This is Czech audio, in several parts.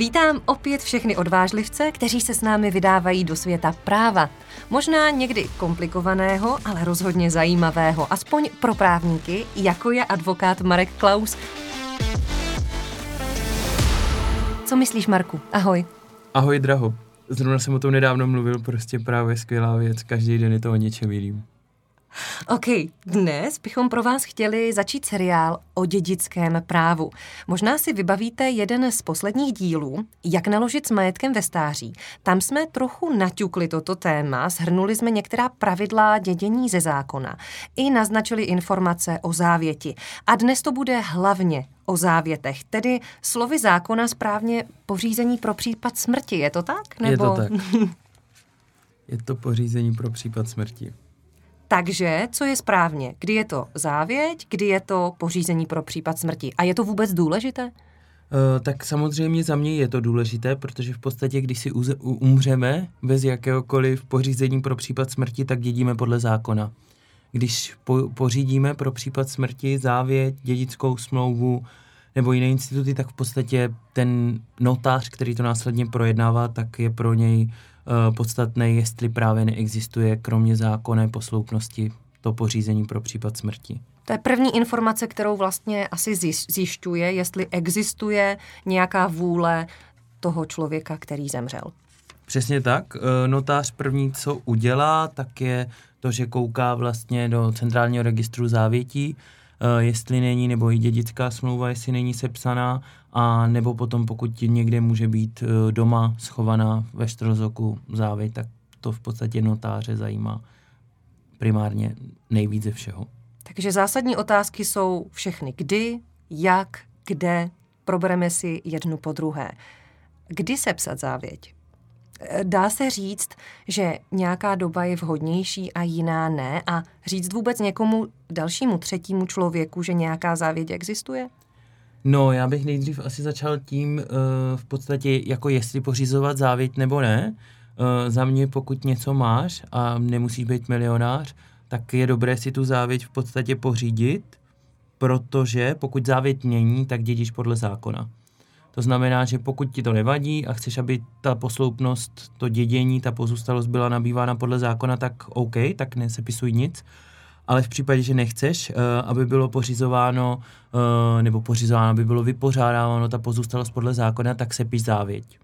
Vítám opět všechny odvážlivce, kteří se s námi vydávají do světa práva. Možná někdy komplikovaného, ale rozhodně zajímavého, aspoň pro právníky, jako je advokát Marek Klaus. Co myslíš, Marku? Ahoj. Ahoj, draho. Zrovna jsem o tom nedávno mluvil, prostě právě skvělá věc, každý den je to o něčem jiným. OK, dnes bychom pro vás chtěli začít seriál o dědickém právu. Možná si vybavíte jeden z posledních dílů, jak naložit s majetkem ve stáří. Tam jsme trochu naťukli toto téma, shrnuli jsme některá pravidla dědění ze zákona i naznačili informace o závěti. A dnes to bude hlavně o závětech, tedy slovy zákona správně pořízení pro případ smrti. Je to tak? Nebo... Je to tak. je to pořízení pro případ smrti. Takže, co je správně? Kdy je to závěť, kdy je to pořízení pro případ smrti? A je to vůbec důležité? Uh, tak samozřejmě za mě je to důležité, protože v podstatě, když si umřeme bez jakéhokoliv pořízení pro případ smrti, tak dědíme podle zákona. Když po, pořídíme pro případ smrti závěť, dědickou smlouvu nebo jiné instituty, tak v podstatě ten notář, který to následně projednává, tak je pro něj Eh, podstatné, jestli právě neexistuje kromě zákonné posloupnosti to pořízení pro případ smrti. To je první informace, kterou vlastně asi zjišťuje, jestli existuje nějaká vůle toho člověka, který zemřel. Přesně tak. Eh, notář první, co udělá, tak je to, že kouká vlastně do centrálního registru závětí, jestli není, nebo i dědická smlouva, jestli není sepsaná, a nebo potom, pokud někde může být eh, doma schovaná ve štrozoku závěť, tak to v podstatě notáře zajímá primárně nejvíce ze všeho. Takže zásadní otázky jsou všechny. Kdy, jak, kde, probereme si jednu po druhé. Kdy sepsat závěť? Dá se říct, že nějaká doba je vhodnější a jiná ne a říct vůbec někomu dalšímu třetímu člověku, že nějaká závěť existuje? No, já bych nejdřív asi začal tím uh, v podstatě, jako jestli pořizovat závěť nebo ne. Uh, za mě, pokud něco máš a nemusíš být milionář, tak je dobré si tu závěť v podstatě pořídit, protože pokud závěť mění, tak dědíš podle zákona. To znamená, že pokud ti to nevadí a chceš, aby ta posloupnost, to dědění, ta pozůstalost byla nabývána podle zákona, tak OK, tak nesepisuj nic. Ale v případě, že nechceš, uh, aby bylo pořizováno, uh, nebo pořizováno, aby bylo vypořádáváno ta pozůstalost podle zákona, tak sepíš závěť.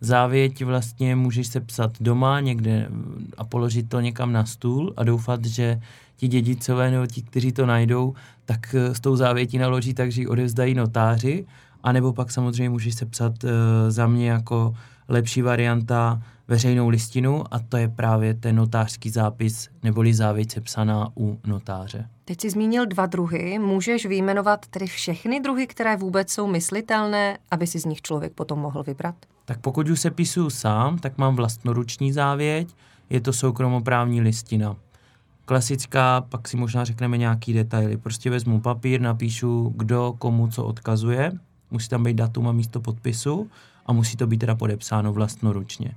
Závěť vlastně můžeš sepsat doma někde a položit to někam na stůl a doufat, že ti dědicové nebo ti, kteří to najdou, tak eh, s tou závětí naloží tak, že ji odevzdají notáři a nebo pak samozřejmě můžeš sepsat uh, za mě jako lepší varianta veřejnou listinu a to je právě ten notářský zápis neboli závěť sepsaná u notáře. Teď jsi zmínil dva druhy. Můžeš vyjmenovat tedy všechny druhy, které vůbec jsou myslitelné, aby si z nich člověk potom mohl vybrat? Tak pokud už se píšu sám, tak mám vlastnoruční závěť, je to soukromoprávní listina. Klasická, pak si možná řekneme nějaký detaily. Prostě vezmu papír, napíšu, kdo komu co odkazuje musí tam být datum a místo podpisu a musí to být teda podepsáno vlastnoručně.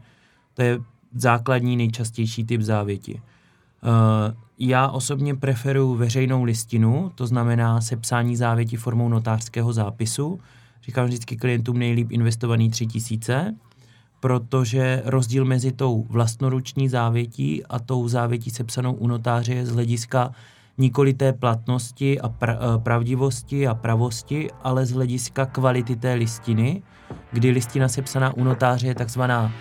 To je základní nejčastější typ závěti. Uh, já osobně preferuji veřejnou listinu, to znamená sepsání závěti formou notářského zápisu. Říkám vždycky klientům nejlíp investovaný 3000, protože rozdíl mezi tou vlastnoruční závětí a tou závětí sepsanou u notáře je z hlediska nikoli té platnosti a pra, eh, pravdivosti a pravosti, ale z hlediska kvality té listiny, kdy listina sepsaná u notáře je takzvaná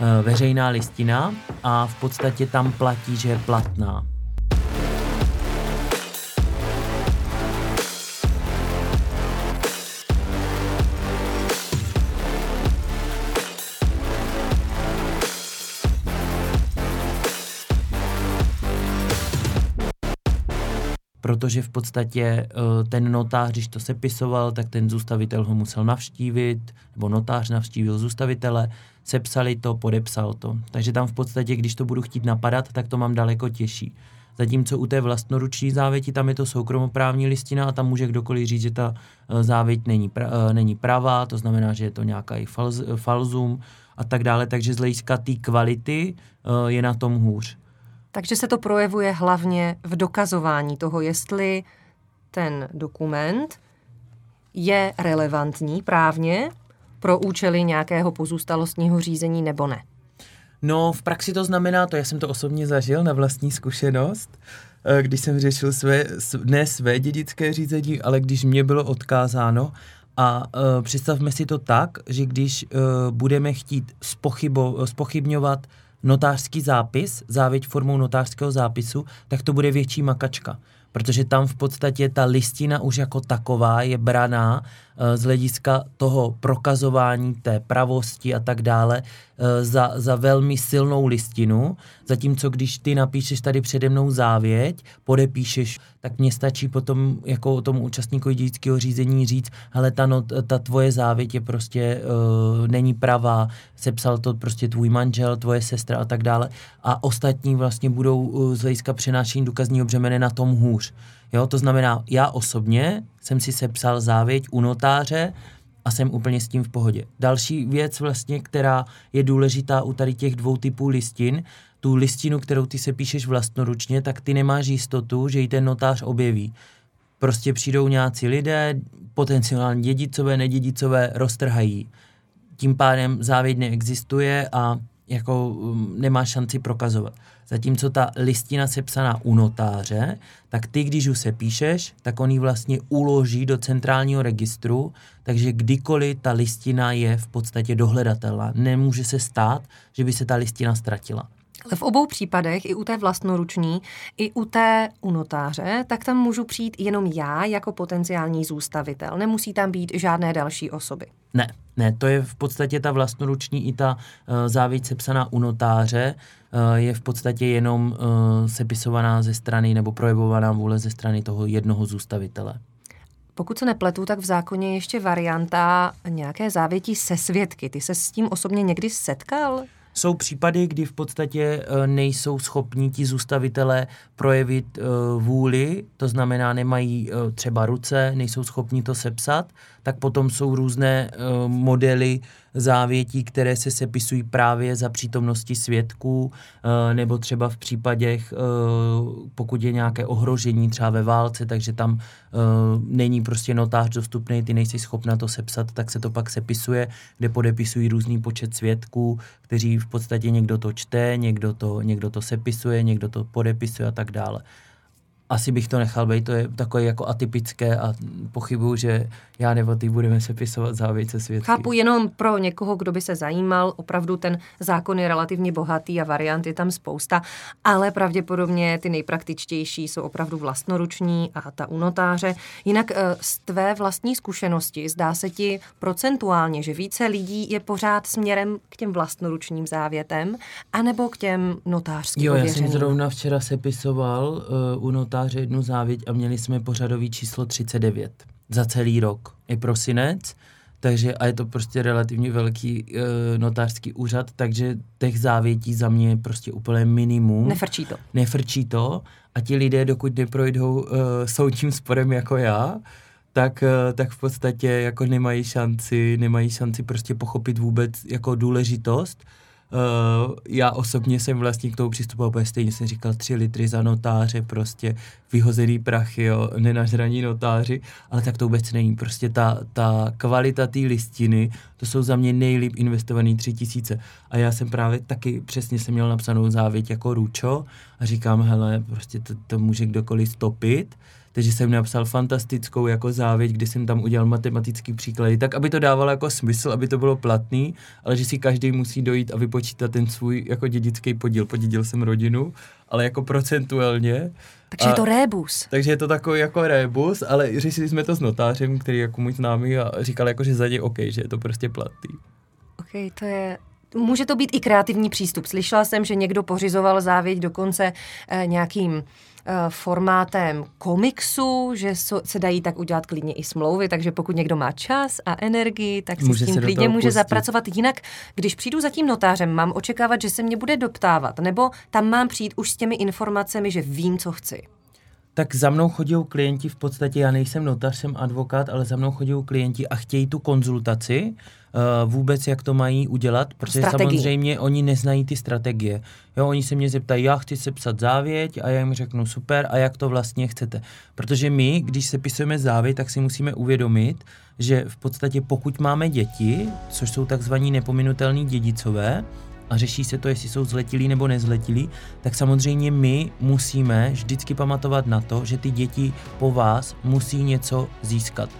eh, veřejná listina a v podstatě tam platí, že je platná. Protože v podstatě eh, ten notář, když to sepisoval, tak ten zůstavitel ho musel navštívit, nebo notář navštívil zůstavitele, sepsali to, podepsal to. Takže tam v podstatě, když to budu chtít napadat, tak to mám daleko těžší. Zatímco u té vlastnoruční závěti tam je to soukromoprávní listina a tam může kdokoliv říct, že ta eh, závěť není, pra, eh, není pravá, to znamená, že je to nějaká falz, falzum a tak dále, takže z hlediska té kvality je na tom hůř. Takže se to projevuje hlavně v dokazování toho, jestli ten dokument je relevantní právně pro účely nějakého pozůstalostního řízení nebo ne? No, v praxi to znamená to, já jsem to osobně zažil na vlastní zkušenost, eh, když jsem řešil své, ne své dědické řízení, ale když mě bylo odkázáno, a uh, představme si to tak, že když uh, budeme chtít spochybo, spochybňovat notářský zápis, závěť formou notářského zápisu, tak to bude větší makačka protože tam v podstatě ta listina už jako taková je braná eh, z hlediska toho prokazování té pravosti a tak dále eh, za, za velmi silnou listinu, zatímco když ty napíšeš tady přede mnou závěť, podepíšeš, tak mně stačí potom jako tomu účastníkovi dědického řízení říct, ale ta, not, ta tvoje závěť je prostě, uh, není pravá, sepsal to prostě tvůj manžel, tvoje sestra a tak dále a ostatní vlastně budou uh, z hlediska přenášení důkazního břemene na tom hůř. Jo, to znamená, já osobně jsem si sepsal závěť u notáře a jsem úplně s tím v pohodě. Další věc vlastně, která je důležitá u tady těch dvou typů listin, tu listinu, kterou ty se píšeš vlastnoručně, tak ty nemáš jistotu, že ji ten notář objeví. Prostě přijdou nějací lidé, potenciálně dědicové, nedědicové, roztrhají. Tím pádem závěť neexistuje a jako um, nemá šanci prokazovat. Zatímco ta listina sepsaná u notáře, tak ty, když ju se píšeš, tak on ji vlastně uloží do centrálního registru, takže kdykoliv ta listina je v podstatě dohledatelná. Nemůže se stát, že by se ta listina ztratila. Ale v obou případech, i u té vlastnoruční, i u té u notáře, tak tam můžu přijít jenom já jako potenciální zůstavitel. Nemusí tam být žádné další osoby. Ne, ne, to je v podstatě ta vlastnoruční i ta uh, závěť sepsaná u notáře, uh, je v podstatě jenom uh, sepisovaná ze strany nebo projevovaná vůle ze strany toho jednoho zůstavitele. Pokud se nepletu, tak v zákoně je ještě varianta nějaké závěti se svědky. Ty se s tím osobně někdy setkal? Jsou případy, kdy v podstatě eh, nejsou schopní ti zůstavitelé projevit eh, vůli, to znamená nemají eh, třeba ruce, nejsou schopni to sepsat, tak potom jsou různé modely závětí, které se sepisují právě za přítomnosti svědků, nebo třeba v případech, pokud je nějaké ohrožení třeba ve válce, takže tam není prostě notář dostupný, ty nejsi schopna to sepsat, tak se to pak sepisuje, kde podepisují různý počet svědků, kteří v podstatě někdo to čte, někdo to, někdo to sepisuje, někdo to podepisuje a tak dále asi bych to nechal být, to je takové jako atypické a pochybuju, že já nebo ty budeme sepisovat závěť světky. Chápu jenom pro někoho, kdo by se zajímal, opravdu ten zákon je relativně bohatý a variant je tam spousta, ale pravděpodobně ty nejpraktičtější jsou opravdu vlastnoruční a ta u notáře. Jinak eh, z tvé vlastní zkušenosti zdá se ti procentuálně, že více lidí je pořád směrem k těm vlastnoručním závětem, anebo k těm notářským Jo, já jsem zrovna včera sepisoval uh, u notáře notáře jednu závěť a měli jsme pořadový číslo 39 za celý rok. Je prosinec, takže a je to prostě relativně velký e, notářský úřad, takže těch závětí za mě je prostě úplně minimum. Nefrčí to. Nefrčí to a ti lidé, dokud neprojdou e, soudním sporem jako já, tak, e, tak v podstatě jako nemají šanci, nemají šanci prostě pochopit vůbec jako důležitost Uh, já osobně jsem vlastně k tomu přistupoval úplně stejně, jsem říkal tři litry za notáře, prostě vyhozený prachy, jo, nenažraní notáři, ale tak to vůbec není. Prostě ta, ta kvalita té listiny, to jsou za mě nejlíp investovaný tři tisíce. A já jsem právě taky přesně jsem měl napsanou závěť jako Ručo a říkám, hele, prostě to, to může kdokoliv stopit, takže jsem napsal fantastickou jako závěť, kdy jsem tam udělal matematický příklady, tak aby to dávalo jako smysl, aby to bylo platný, ale že si každý musí dojít a vypočítat ten svůj jako dědický podíl. Podědil jsem rodinu, ale jako procentuálně. Takže a, je to rébus. Takže je to takový jako rébus, ale řešili jsme to s notářem, který jako můj známý a říkal jako, že za ně OK, že je to prostě platný. OK, to je Může to být i kreativní přístup. Slyšela jsem, že někdo pořizoval závěť dokonce eh, nějakým eh, formátem komiksu, že so, se dají tak udělat klidně i smlouvy, takže pokud někdo má čas a energii, tak si může s tím klidně může pustit. zapracovat. Jinak, když přijdu za tím notářem, mám očekávat, že se mě bude doptávat, nebo tam mám přijít už s těmi informacemi, že vím, co chci Tak za mnou chodí klienti v podstatě, já nejsem notař, jsem advokát, ale za mnou chodí klienti a chtějí tu konzultaci, uh, vůbec jak to mají udělat, protože Strategii. samozřejmě oni neznají ty strategie. Jo, oni se mě zeptají, já chci sepsat závěť a já jim řeknu super a jak to vlastně chcete. Protože my, když se pisujeme závěť, tak si musíme uvědomit, že v podstatě pokud máme děti, což jsou takzvaní nepominutelní dědicové, a řeší se to, jestli jsou zletilí nebo nezletilí, tak samozřejmě my musíme vždycky pamatovat na to, že ty děti po vás musí něco získat.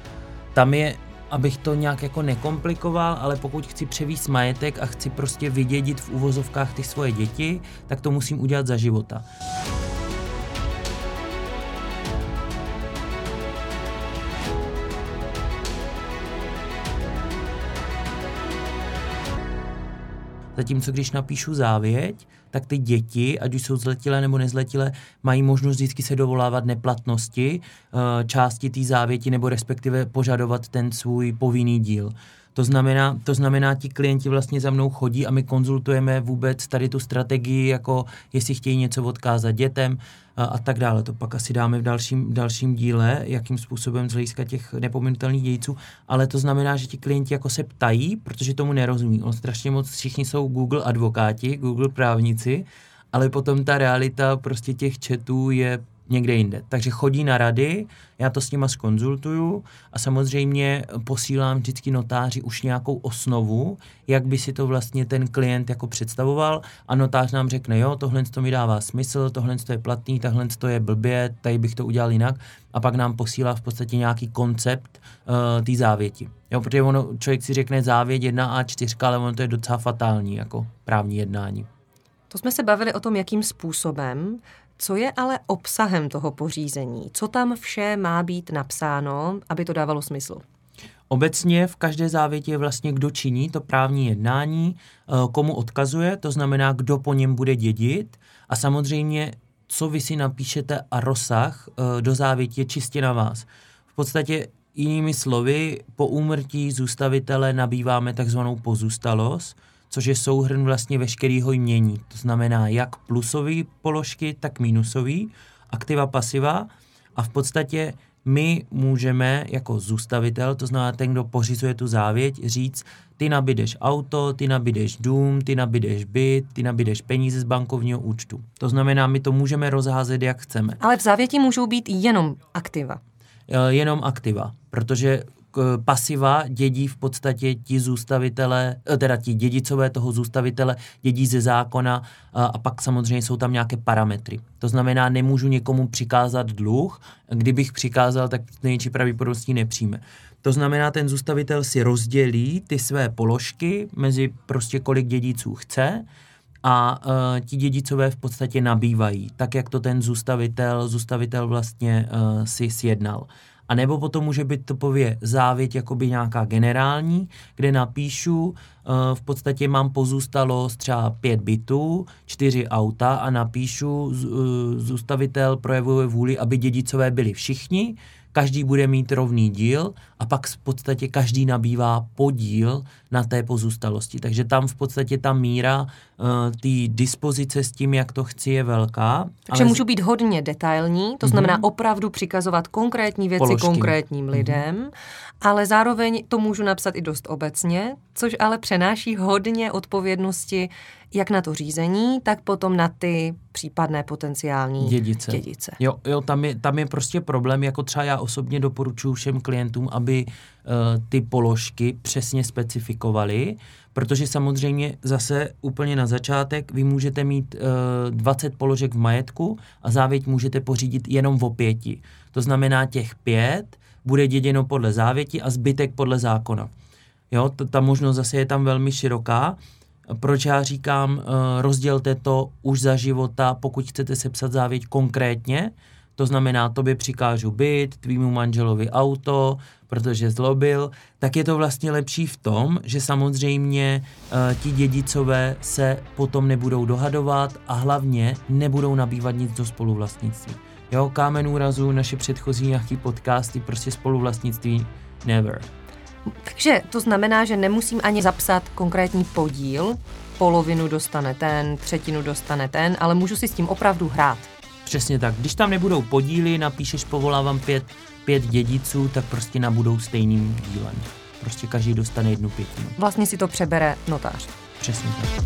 Tam je abych to nějak jako nekomplikoval, ale pokud chci převíst majetek a chci prostě vydědit v uvozovkách ty svoje děti, tak to musím udělat za života. Zatímco když napíšu závěť, tak ty děti, ať už jsou zletilé nebo nezletilé, mají možnost vždycky se dovolávat neplatnosti eh, části té závěti nebo respektive požadovat ten svůj povinný díl. To znamená, to znamená, ti klienti vlastně za mnou chodí a my konzultujeme vůbec tady tu strategii, jako jestli chtějí něco odkázat dětem a, a tak dále. To pak asi dáme v dalším, dalším díle, jakým způsobem z hlediska těch nepominutelných dějců, ale to znamená, že ti klienti jako se ptají, protože tomu nerozumí. On strašně moc, všichni jsou Google advokáti, Google právníci, ale potom ta realita prostě těch chatů je někde jinde. Takže chodí na rady, já to s nima skonzultuju a samozřejmě posílám vždycky notáři už nějakou osnovu, jak by si to vlastně ten klient jako představoval a notář nám řekne, jo, tohle to mi dává smysl, tohle to je platný, tohle to je blbě, tady bych to udělal jinak a pak nám posílá v podstatě nějaký koncept uh, té závěti. Jo, protože ono, člověk si řekne závěť 1 A4, ale ono to je docela fatální jako právní jednání. To jsme se bavili o tom, jakým způsobem co je ale obsahem toho pořízení? Co tam vše má být napsáno, aby to dávalo smysl? Obecně v každé závěti je vlastně, kdo činí to právní jednání, eh, komu odkazuje, to znamená, kdo po něm bude dědit a samozřejmě, co vy si napíšete a rozsah eh, do závěti je čistě na vás. V podstatě jinými slovy, po úmrtí zůstavitele nabýváme takzvanou pozůstalost, což je souhrn vlastně veškerého jmění. To znamená jak plusové položky, tak minusové, aktiva, pasiva a v podstatě my můžeme jako zůstavitel, to znamená ten, kdo pořizuje tu závěť, říct, ty nabídeš auto, ty nabídeš dům, ty nabídeš byt, ty nabídeš peníze z bankovního účtu. To znamená, my to můžeme rozházet, jak chceme. Ale v závěti můžou být jenom aktiva. Eh, jenom aktiva, protože pasiva dědí v podstatě ti zůstavitele, eh, teda ti dědicové toho zůstavitele dědí ze zákona a, a pak samozřejmě jsou tam nějaké parametry. To znamená, nemůžu někomu přikázat dluh, kdybych přikázal, tak největší pravděpodobností nepřijme. To znamená, ten zůstavitel si rozdělí ty své položky mezi prostě kolik dědiců chce a uh, ti dědicové v podstatě nabývají, tak jak to ten zůstavitel, zůstavitel vlastně uh, si sjednal. A nebo potom může být topově závěť jakoby nějaká generální, kde napíšu, uh, v podstatě mám pozůstalost třeba pět bytů, čtyři auta a napíšu, uh, zůstavitel projevuje vůli, aby dědicové byli všichni, každý bude mít rovný díl a pak v podstatě každý nabývá podíl na té pozůstalosti. Takže tam v podstatě ta míra uh, té dispozice s tím, jak to chci, je velká. Takže ale... můžu být hodně detailní, to znamená mm-hmm. opravdu přikazovat konkrétní věci Položky. konkrétním mm-hmm. lidem, ale zároveň to můžu napsat i dost obecně, což ale přenáší hodně odpovědnosti jak na to řízení, tak potom na ty případné potenciální dědice. dědice. Jo, jo tam, je, tam je prostě problém, jako třeba já osobně doporučuji všem klientům, aby uh, ty položky přesně specifikovali, protože samozřejmě zase úplně na začátek vy můžete mít uh, 20 položek v majetku a závěť můžete pořídit jenom o pěti. To znamená těch pět bude děděno podle závěti a zbytek podle zákona. Jo, ta, ta možnost zase je tam velmi široká proč já říkám, eh, rozdělte to už za života, pokud chcete sepsat závěť konkrétně, to znamená, tobě přikážu byt, tvýmu manželovi auto, protože zlobil, tak je to vlastně lepší v tom, že samozřejmě uh, ti dědicové se potom nebudou dohadovat a hlavně nebudou nabývat nic do spoluvlastnictví. Jo, kámen úrazu, naše předchozí nějaký podcasty, prostě spoluvlastnictví never. Takže to znamená, že nemusím ani zapsat konkrétní podíl, polovinu dostane ten, třetinu dostane ten, ale můžu si s tím opravdu hrát. Přesně tak. Když tam nebudou podíly, napíšeš povolávám pět, pět dědiců, tak prostě nabudou stejným dílem. Prostě každý dostane jednu pětinu. Vlastně si to přebere notář. Přesně tak.